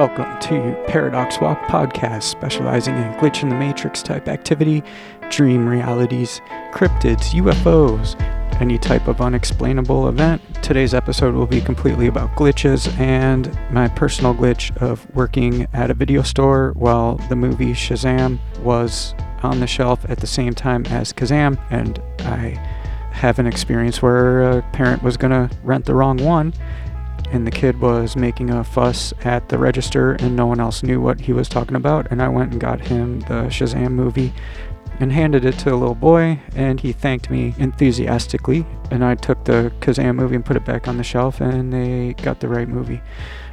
Welcome to Paradox Walk Podcast, specializing in glitch in the matrix type activity, dream realities, cryptids, UFOs, any type of unexplainable event. Today's episode will be completely about glitches and my personal glitch of working at a video store while the movie Shazam was on the shelf at the same time as Kazam, and I have an experience where a parent was going to rent the wrong one and the kid was making a fuss at the register and no one else knew what he was talking about and i went and got him the shazam movie and handed it to the little boy and he thanked me enthusiastically and i took the kazam movie and put it back on the shelf and they got the right movie.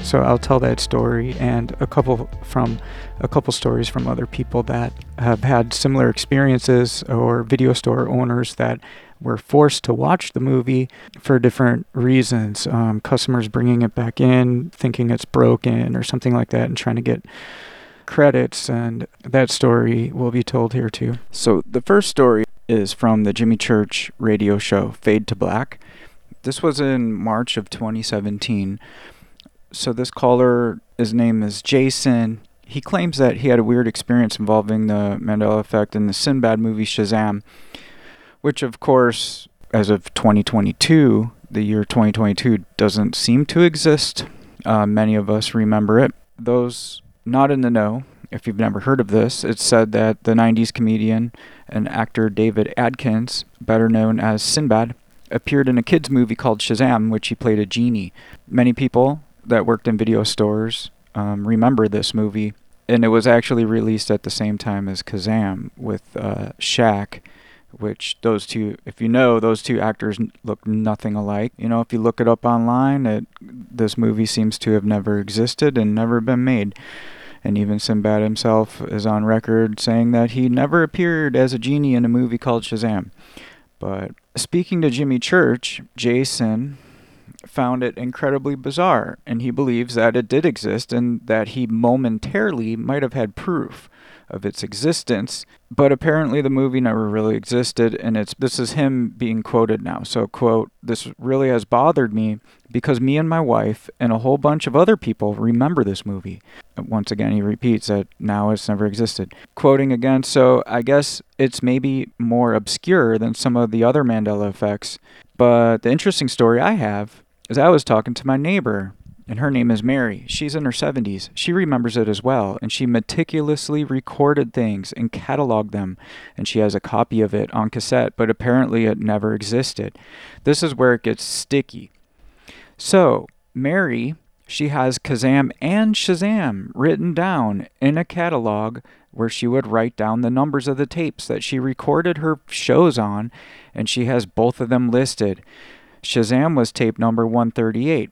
So i'll tell that story and a couple from a couple stories from other people that have had similar experiences or video store owners that were forced to watch the movie for different reasons. Um, customers bringing it back in, thinking it's broken or something like that, and trying to get credits. And that story will be told here too. So, the first story is from the Jimmy Church radio show, Fade to Black. This was in March of 2017. So, this caller, his name is Jason. He claims that he had a weird experience involving the Mandela effect in the Sinbad movie Shazam which of course, as of 2022, the year 2022 doesn't seem to exist. Uh, many of us remember it. Those not in the know, if you've never heard of this, it's said that the 90s comedian and actor David Adkins, better known as Sinbad, appeared in a kids' movie called Shazam, which he played a genie. Many people that worked in video stores um, remember this movie, and it was actually released at the same time as Kazam with uh, Shaq which those two, if you know, those two actors look nothing alike. You know, if you look it up online, it, this movie seems to have never existed and never been made. And even Sinbad himself is on record saying that he never appeared as a genie in a movie called Shazam. But speaking to Jimmy Church, Jason found it incredibly bizarre, and he believes that it did exist and that he momentarily might have had proof of its existence. But apparently the movie never really existed, and it's this is him being quoted now. So quote, this really has bothered me because me and my wife and a whole bunch of other people remember this movie. Once again he repeats that now it's never existed. Quoting again, so I guess it's maybe more obscure than some of the other Mandela effects. But the interesting story I have is I was talking to my neighbor and her name is Mary. She's in her 70s. She remembers it as well, and she meticulously recorded things and cataloged them, and she has a copy of it on cassette, but apparently it never existed. This is where it gets sticky. So, Mary, she has Kazam and Shazam written down in a catalog where she would write down the numbers of the tapes that she recorded her shows on, and she has both of them listed. Shazam was tape number 138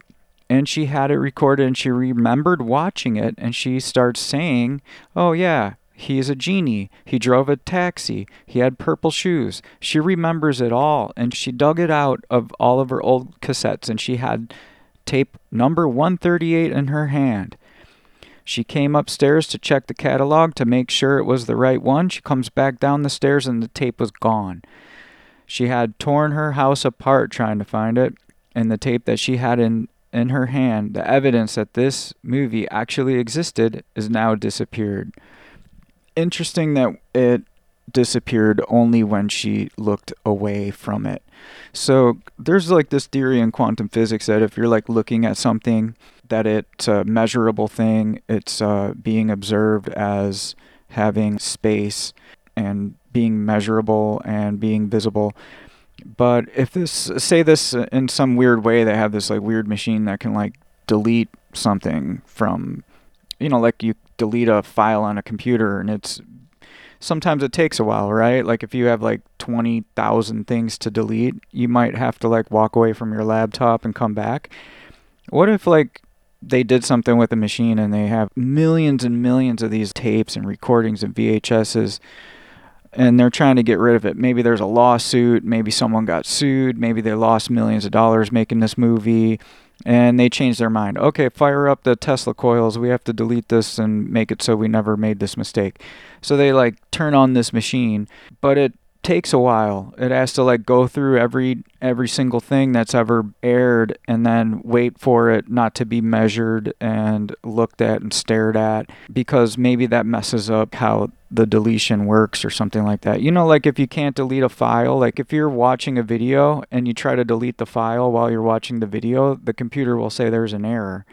and she had it recorded and she remembered watching it and she starts saying, "Oh yeah, he's a genie. He drove a taxi. He had purple shoes." She remembers it all and she dug it out of all of her old cassettes and she had tape number 138 in her hand. She came upstairs to check the catalog to make sure it was the right one. She comes back down the stairs and the tape was gone. She had torn her house apart trying to find it, and the tape that she had in in her hand, the evidence that this movie actually existed is now disappeared. Interesting that it disappeared only when she looked away from it. So there's like this theory in quantum physics that if you're like looking at something, that it's a measurable thing, it's uh, being observed as having space and being measurable and being visible. But if this, say this in some weird way, they have this like weird machine that can like delete something from, you know, like you delete a file on a computer and it's sometimes it takes a while, right? Like if you have like 20,000 things to delete, you might have to like walk away from your laptop and come back. What if like they did something with the machine and they have millions and millions of these tapes and recordings and VHSs and they're trying to get rid of it. Maybe there's a lawsuit, maybe someone got sued, maybe they lost millions of dollars making this movie and they changed their mind. Okay, fire up the Tesla coils. We have to delete this and make it so we never made this mistake. So they like turn on this machine, but it takes a while. It has to like go through every every single thing that's ever aired and then wait for it not to be measured and looked at and stared at because maybe that messes up how the deletion works or something like that. You know like if you can't delete a file, like if you're watching a video and you try to delete the file while you're watching the video, the computer will say there's an error.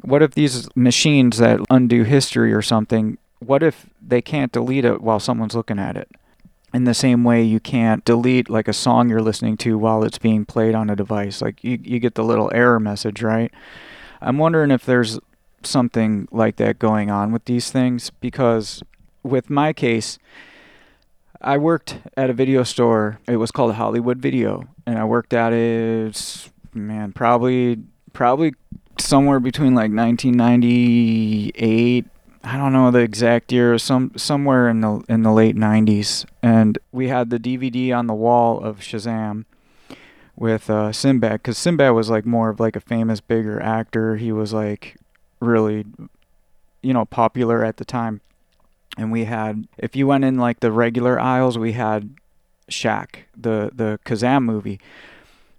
What if these machines that undo history or something, what if they can't delete it while someone's looking at it? In the same way you can't delete like a song you're listening to while it's being played on a device. Like you, you get the little error message right? I'm wondering if there's something like that going on with these things because with my case i worked at a video store. It was called hollywood video and i worked at it man probably probably somewhere between like 1998 I don't know the exact year, some somewhere in the in the late '90s, and we had the DVD on the wall of Shazam with uh, Sinbad, because Sinbad was like more of like a famous, bigger actor. He was like really, you know, popular at the time. And we had, if you went in like the regular aisles, we had Shaq, the the Kazam movie.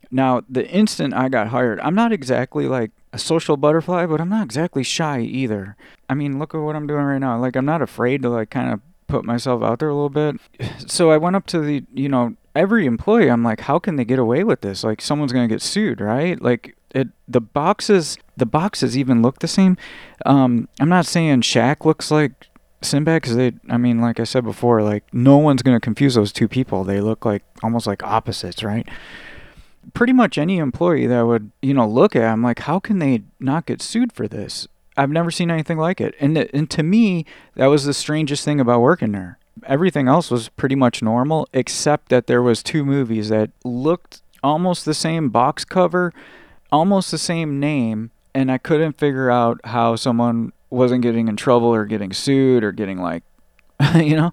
Now, the instant I got hired, I'm not exactly like a social butterfly, but I'm not exactly shy either. I mean, look at what I'm doing right now. Like, I'm not afraid to, like, kind of put myself out there a little bit. So I went up to the, you know, every employee, I'm like, how can they get away with this? Like, someone's going to get sued, right? Like, it, the boxes, the boxes even look the same. Um, I'm not saying Shaq looks like Sinbad because they, I mean, like I said before, like, no one's going to confuse those two people. They look like almost like opposites, right? Pretty much any employee that would, you know, look at, I'm like, how can they not get sued for this? I've never seen anything like it. And, and to me, that was the strangest thing about working there. Everything else was pretty much normal, except that there was two movies that looked almost the same box cover, almost the same name, and I couldn't figure out how someone wasn't getting in trouble or getting sued or getting like, you know,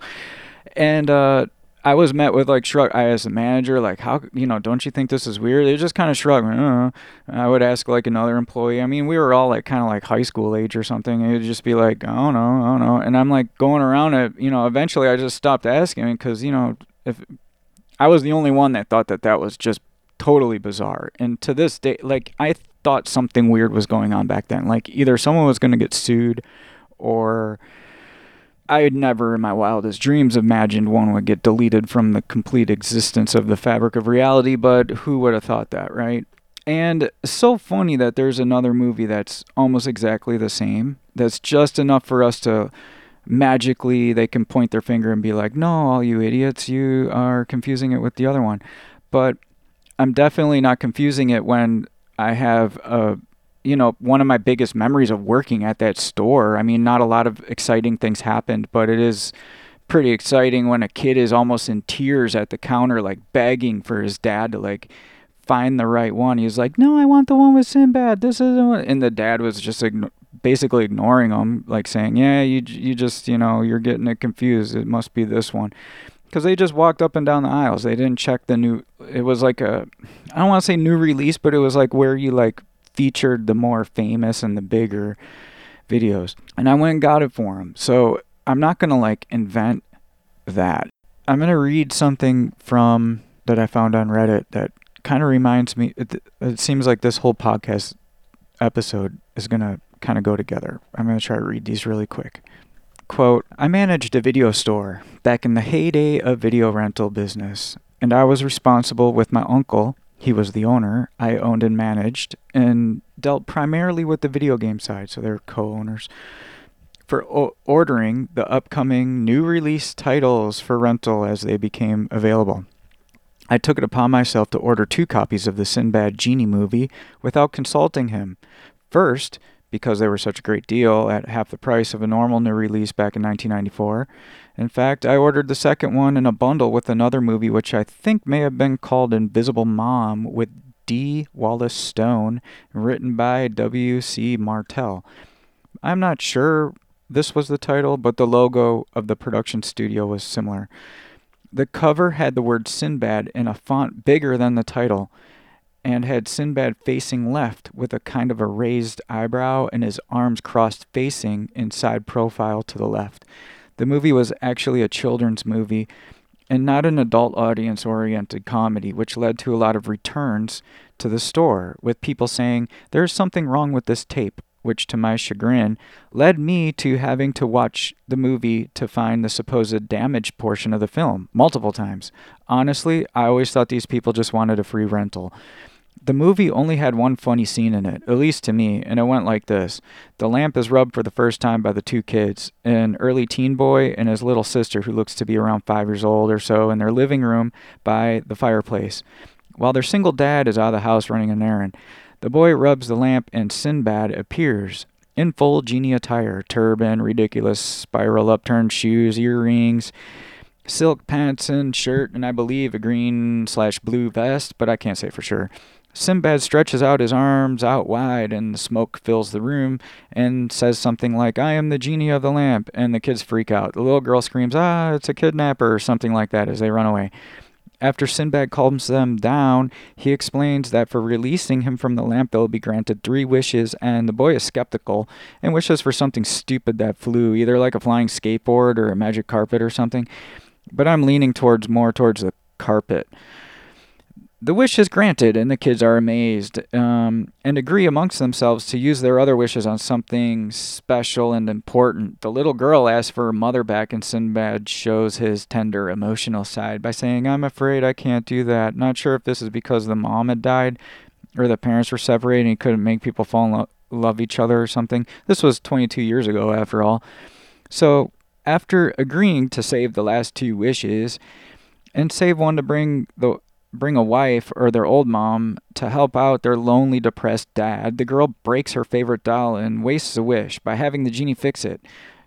and uh, I was met with like shrug. I as a manager, like how you know, don't you think this is weird? They just kind of shrug. I, I would ask like another employee. I mean, we were all like kind of like high school age or something. It would just be like, I don't know, I don't know. And I'm like going around it. You know, eventually I just stopped asking because you know, if I was the only one that thought that that was just totally bizarre. And to this day, like I thought something weird was going on back then. Like either someone was going to get sued, or I had never in my wildest dreams imagined one would get deleted from the complete existence of the fabric of reality, but who would have thought that, right? And so funny that there's another movie that's almost exactly the same. That's just enough for us to magically they can point their finger and be like, "No, all you idiots, you are confusing it with the other one." But I'm definitely not confusing it when I have a you know, one of my biggest memories of working at that store. I mean, not a lot of exciting things happened, but it is pretty exciting when a kid is almost in tears at the counter, like begging for his dad to like find the right one. He's like, "No, I want the one with Sinbad. This isn't." What... And the dad was just igno- basically ignoring him, like saying, "Yeah, you you just you know you're getting it confused. It must be this one." Because they just walked up and down the aisles. They didn't check the new. It was like a, I don't want to say new release, but it was like where you like featured the more famous and the bigger videos. And I went and got it for him. So I'm not going to like invent that. I'm going to read something from that I found on Reddit that kind of reminds me. It, it seems like this whole podcast episode is going to kind of go together. I'm going to try to read these really quick. Quote I managed a video store back in the heyday of video rental business, and I was responsible with my uncle he was the owner. I owned and managed and dealt primarily with the video game side, so they're co owners. For o- ordering the upcoming new release titles for rental as they became available. I took it upon myself to order two copies of the Sinbad Genie movie without consulting him. First, because they were such a great deal at half the price of a normal new release back in 1994, in fact, I ordered the second one in a bundle with another movie, which I think may have been called Invisible Mom, with Dee Wallace Stone, written by W.C. Martell. I'm not sure this was the title, but the logo of the production studio was similar. The cover had the word Sinbad in a font bigger than the title and had Sinbad facing left with a kind of a raised eyebrow and his arms crossed facing in side profile to the left. The movie was actually a children's movie, and not an adult audience oriented comedy, which led to a lot of returns to the store with people saying, There's something wrong with this tape, which to my chagrin led me to having to watch the movie to find the supposed damaged portion of the film multiple times. Honestly, I always thought these people just wanted a free rental. The movie only had one funny scene in it, at least to me, and it went like this. The lamp is rubbed for the first time by the two kids, an early teen boy and his little sister, who looks to be around five years old or so, in their living room by the fireplace. While their single dad is out of the house running an errand, the boy rubs the lamp and Sinbad appears in full genie attire turban, ridiculous spiral upturned shoes, earrings, silk pants and shirt, and I believe a green slash blue vest, but I can't say for sure. Sinbad stretches out his arms out wide, and the smoke fills the room and says something like, I am the genie of the lamp. And the kids freak out. The little girl screams, Ah, it's a kidnapper, or something like that as they run away. After Sinbad calms them down, he explains that for releasing him from the lamp, they'll be granted three wishes, and the boy is skeptical and wishes for something stupid that flew, either like a flying skateboard or a magic carpet or something. But I'm leaning towards more towards the carpet. The wish is granted, and the kids are amazed um, and agree amongst themselves to use their other wishes on something special and important. The little girl asks for her mother back, and Sinbad shows his tender, emotional side by saying, I'm afraid I can't do that. Not sure if this is because the mom had died or the parents were separated and he couldn't make people fall in lo- love each other or something. This was 22 years ago, after all. So, after agreeing to save the last two wishes, and save one to bring the bring a wife or their old mom to help out their lonely, depressed dad, the girl breaks her favorite doll and wastes a wish by having the genie fix it.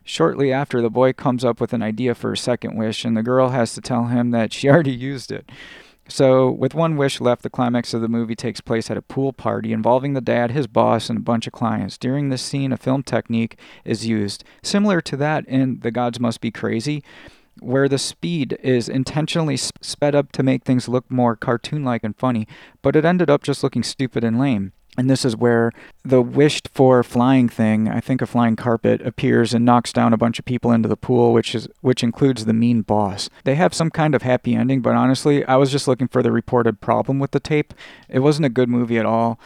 Shortly after, the boy comes up with an idea for a second wish, and the girl has to tell him that she already used it. So, with one wish left, the climax of the movie takes place at a pool party involving the dad, his boss, and a bunch of clients. During this scene, a film technique is used, similar to that in The Gods Must Be Crazy, where the speed is intentionally sped up to make things look more cartoon like and funny, but it ended up just looking stupid and lame. And this is where the wished for flying thing, I think a flying carpet, appears and knocks down a bunch of people into the pool, which is which includes the mean boss. They have some kind of happy ending, but honestly, I was just looking for the reported problem with the tape. It wasn't a good movie at all.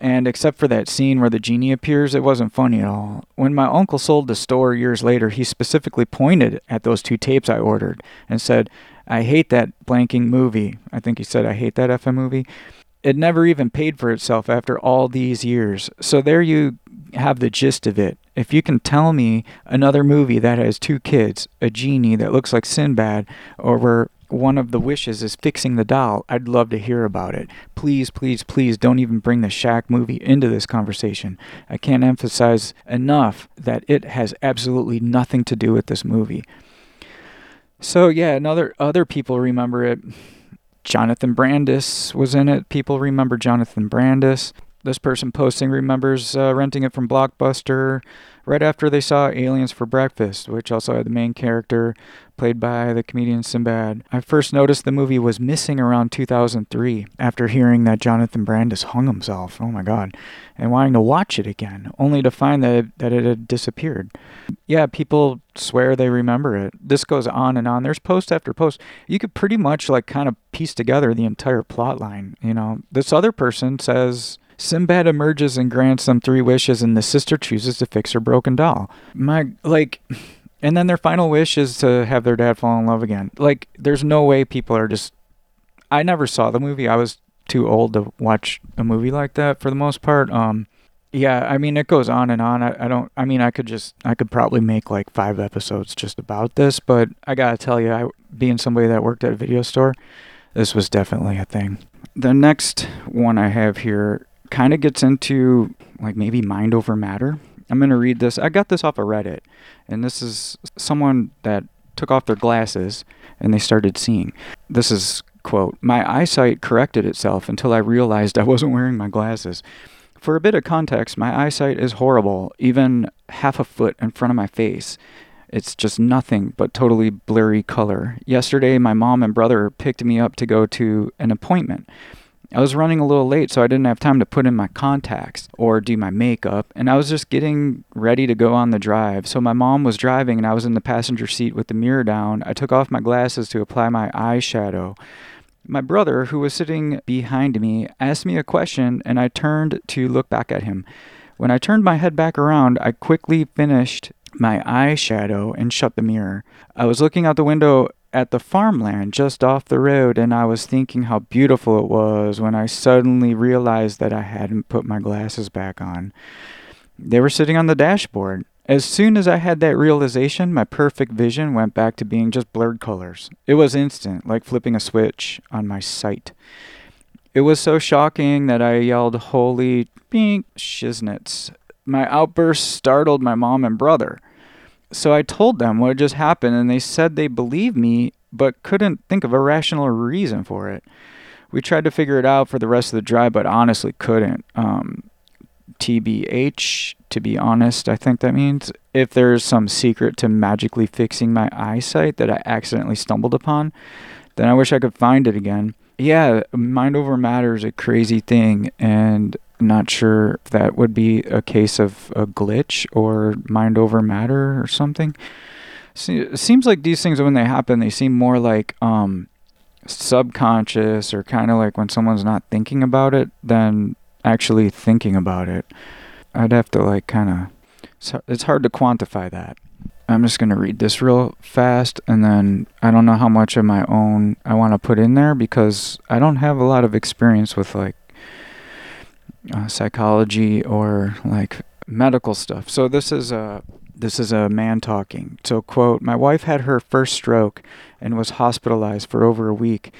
And except for that scene where the genie appears, it wasn't funny at all. When my uncle sold the store years later, he specifically pointed at those two tapes I ordered and said, I hate that blanking movie. I think he said, I hate that FM movie. It never even paid for itself after all these years. So there you have the gist of it. If you can tell me another movie that has two kids, a genie that looks like Sinbad, or where one of the wishes is fixing the doll, I'd love to hear about it. Please, please, please don't even bring the Shaq movie into this conversation. I can't emphasize enough that it has absolutely nothing to do with this movie. So yeah, another other people remember it. Jonathan Brandis was in it. People remember Jonathan Brandis. This person posting remembers uh, renting it from Blockbuster right after they saw Aliens for Breakfast, which also had the main character played by the comedian Sinbad. I first noticed the movie was missing around 2003 after hearing that Jonathan Brandis hung himself. Oh my god. And wanting to watch it again, only to find that it, that it had disappeared. Yeah, people swear they remember it. This goes on and on. There's post after post. You could pretty much like kind of piece together the entire plot line, you know. This other person says Sinbad emerges and grants them three wishes, and the sister chooses to fix her broken doll. My, like, and then their final wish is to have their dad fall in love again. Like, there's no way people are just. I never saw the movie. I was too old to watch a movie like that for the most part. Um, yeah, I mean, it goes on and on. I, I don't, I mean, I could just, I could probably make like five episodes just about this, but I gotta tell you, I, being somebody that worked at a video store, this was definitely a thing. The next one I have here kind of gets into like maybe mind over matter. I'm going to read this. I got this off of Reddit, and this is someone that took off their glasses and they started seeing. This is quote, "My eyesight corrected itself until I realized I wasn't wearing my glasses." For a bit of context, my eyesight is horrible, even half a foot in front of my face. It's just nothing but totally blurry color. Yesterday, my mom and brother picked me up to go to an appointment. I was running a little late, so I didn't have time to put in my contacts or do my makeup, and I was just getting ready to go on the drive. So my mom was driving, and I was in the passenger seat with the mirror down. I took off my glasses to apply my eyeshadow. My brother, who was sitting behind me, asked me a question, and I turned to look back at him. When I turned my head back around, I quickly finished my eyeshadow and shut the mirror. I was looking out the window at the farmland just off the road and I was thinking how beautiful it was when I suddenly realized that I hadn't put my glasses back on. They were sitting on the dashboard. As soon as I had that realization, my perfect vision went back to being just blurred colors. It was instant, like flipping a switch on my sight. It was so shocking that I yelled, Holy pink shiznits. My outburst startled my mom and brother. So I told them what had just happened, and they said they believed me, but couldn't think of a rational reason for it. We tried to figure it out for the rest of the drive, but honestly couldn't. Um, TBH, to be honest, I think that means if there's some secret to magically fixing my eyesight that I accidentally stumbled upon, then I wish I could find it again. Yeah, mind over matter is a crazy thing, and not sure if that would be a case of a glitch or mind over matter or something. it seems like these things when they happen, they seem more like um, subconscious or kind of like when someone's not thinking about it than actually thinking about it. I'd have to like kind of. It's hard to quantify that. I'm just going to read this real fast and then I don't know how much of my own I want to put in there because I don't have a lot of experience with like uh, psychology or like medical stuff. So this is a this is a man talking. So quote, my wife had her first stroke and was hospitalized for over a week.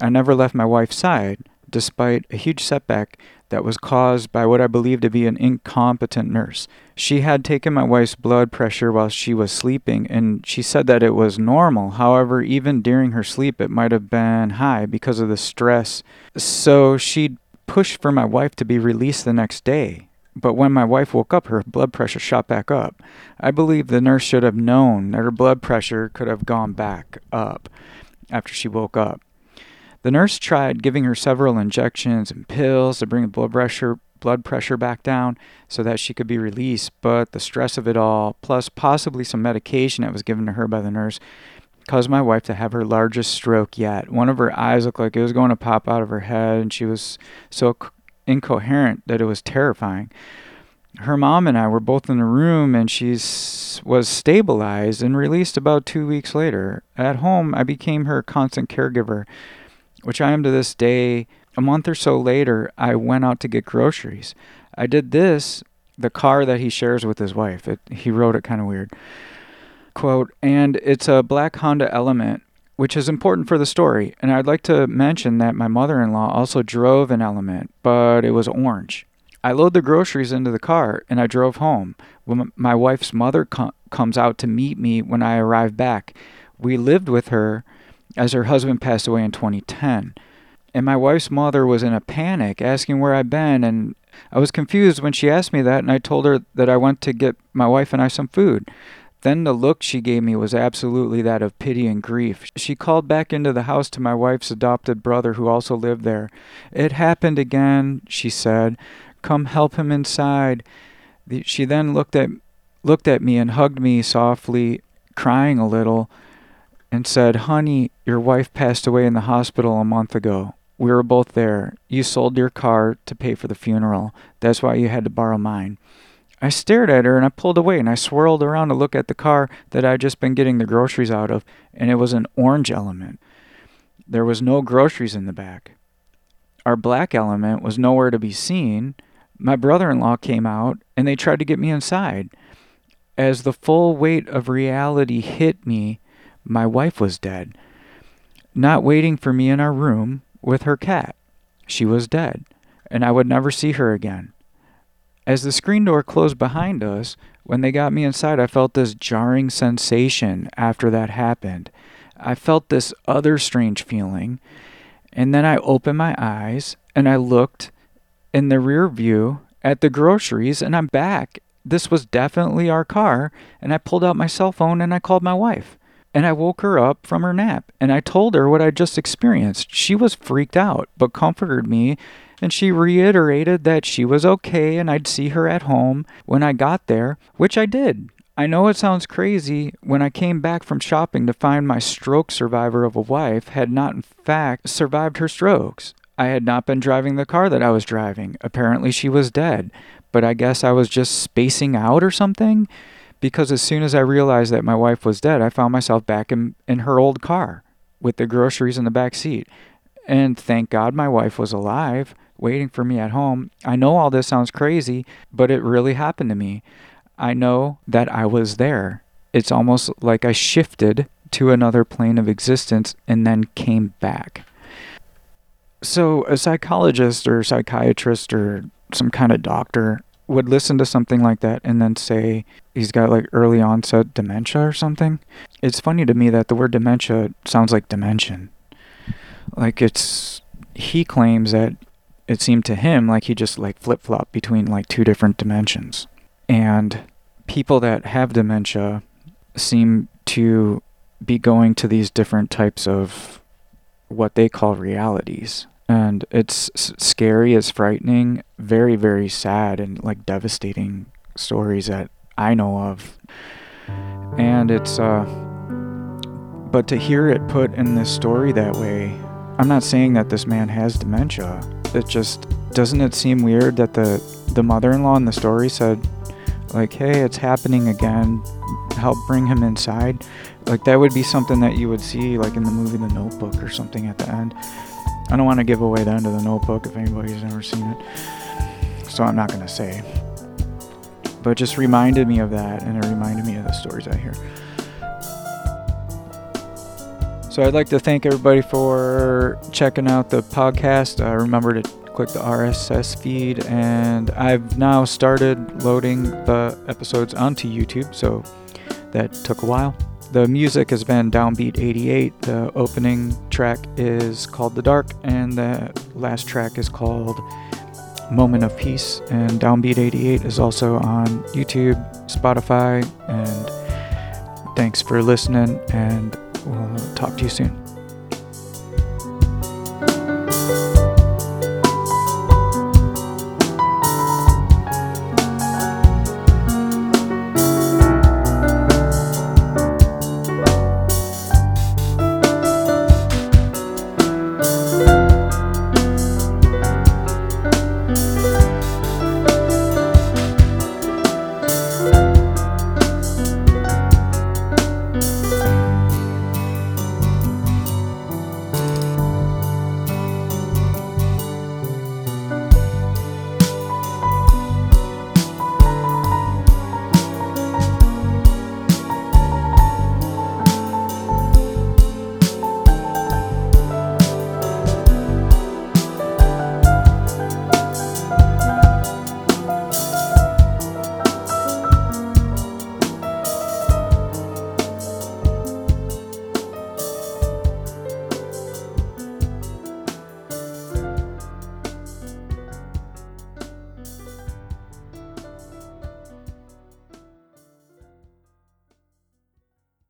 I never left my wife's side despite a huge setback that was caused by what I believe to be an incompetent nurse. She had taken my wife's blood pressure while she was sleeping, and she said that it was normal. However, even during her sleep, it might have been high because of the stress. So she'd pushed for my wife to be released the next day. But when my wife woke up, her blood pressure shot back up. I believe the nurse should have known that her blood pressure could have gone back up after she woke up. The nurse tried giving her several injections and pills to bring the blood pressure blood pressure back down so that she could be released, but the stress of it all, plus possibly some medication that was given to her by the nurse, caused my wife to have her largest stroke yet. One of her eyes looked like it was going to pop out of her head, and she was so incoherent that it was terrifying. Her mom and I were both in the room, and she was stabilized and released about two weeks later. At home, I became her constant caregiver, which I am to this day. A month or so later, I went out to get groceries. I did this, the car that he shares with his wife. It, he wrote it kind of weird quote, and it's a black Honda Element, which is important for the story. And I'd like to mention that my mother in law also drove an Element, but it was orange. I load the groceries into the car and I drove home. When my wife's mother com- comes out to meet me when I arrive back, we lived with her as her husband passed away in 2010. And my wife's mother was in a panic, asking where I'd been, and I was confused when she asked me that, and I told her that I went to get my wife and I some food. Then the look she gave me was absolutely that of pity and grief. She called back into the house to my wife's adopted brother who also lived there. It happened again, she said. Come help him inside. She then looked at looked at me and hugged me softly, crying a little, and said, "Honey, your wife passed away in the hospital a month ago. We were both there. You sold your car to pay for the funeral. That's why you had to borrow mine." I stared at her and I pulled away and I swirled around to look at the car that I'd just been getting the groceries out of, and it was an orange element. There was no groceries in the back. Our black element was nowhere to be seen. My brother in law came out and they tried to get me inside. As the full weight of reality hit me, my wife was dead. Not waiting for me in our room with her cat. She was dead, and I would never see her again. As the screen door closed behind us, when they got me inside, I felt this jarring sensation after that happened. I felt this other strange feeling. And then I opened my eyes and I looked in the rear view at the groceries and I'm back. This was definitely our car. And I pulled out my cell phone and I called my wife. And I woke her up from her nap and I told her what I just experienced. She was freaked out, but comforted me and she reiterated that she was okay and I'd see her at home when I got there, which I did. I know it sounds crazy when I came back from shopping to find my stroke survivor of a wife had not, in fact, survived her strokes. I had not been driving the car that I was driving. Apparently, she was dead, but I guess I was just spacing out or something because as soon as I realized that my wife was dead, I found myself back in, in her old car with the groceries in the back seat. And thank God my wife was alive, waiting for me at home. I know all this sounds crazy, but it really happened to me. I know that I was there. It's almost like I shifted to another plane of existence and then came back. So, a psychologist or psychiatrist or some kind of doctor would listen to something like that and then say he's got like early onset dementia or something. It's funny to me that the word dementia sounds like dimension. Like it's he claims that it seemed to him like he just like flip flop between like two different dimensions. And people that have dementia seem to be going to these different types of what they call realities. And it's scary, it's frightening, very, very sad, and like devastating stories that I know of. And it's, uh, but to hear it put in this story that way, I'm not saying that this man has dementia. It just doesn't it seem weird that the the mother-in-law in the story said like, hey, it's happening again. Help bring him inside. Like, that would be something that you would see, like, in the movie The Notebook or something at the end. I don't want to give away the end of The Notebook if anybody's ever seen it. So I'm not going to say. But just reminded me of that, and it reminded me of the stories I hear. So I'd like to thank everybody for checking out the podcast. Uh, remember to click the RSS feed, and I've now started loading the episodes onto YouTube, so that took a while. The music has been Downbeat 88. The opening track is called The Dark, and the last track is called Moment of Peace. And Downbeat 88 is also on YouTube, Spotify, and thanks for listening, and we'll talk to you soon.